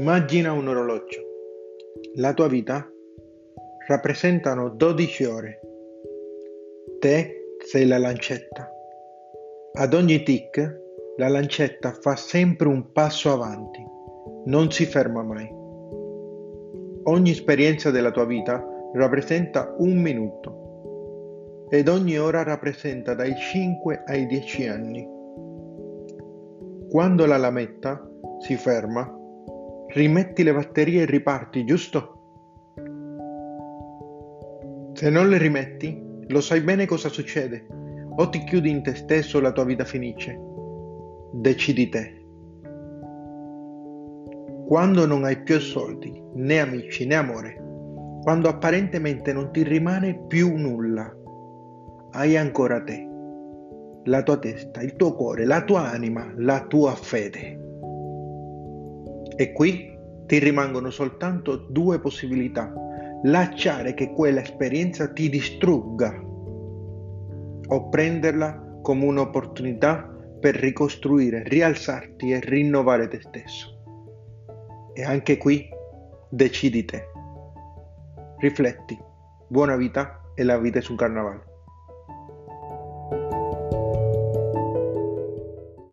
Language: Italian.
Immagina un orologio. La tua vita rappresentano 12 ore. Te sei la lancetta. Ad ogni tic la lancetta fa sempre un passo avanti, non si ferma mai. Ogni esperienza della tua vita rappresenta un minuto ed ogni ora rappresenta dai 5 ai 10 anni. Quando la lametta si ferma, rimetti le batterie e riparti, giusto? Se non le rimetti, lo sai bene cosa succede. O ti chiudi in te stesso o la tua vita finisce. Decidi te. Quando non hai più soldi, né amici, né amore, quando apparentemente non ti rimane più nulla, hai ancora te, la tua testa, il tuo cuore, la tua anima, la tua fede. E qui ti rimangono soltanto due possibilità. Lasciare che quella esperienza ti distrugga o prenderla come un'opportunità per ricostruire, rialzarti e rinnovare te stesso. E anche qui decidi te. Rifletti. Buona vita e la vita è su un carnavale.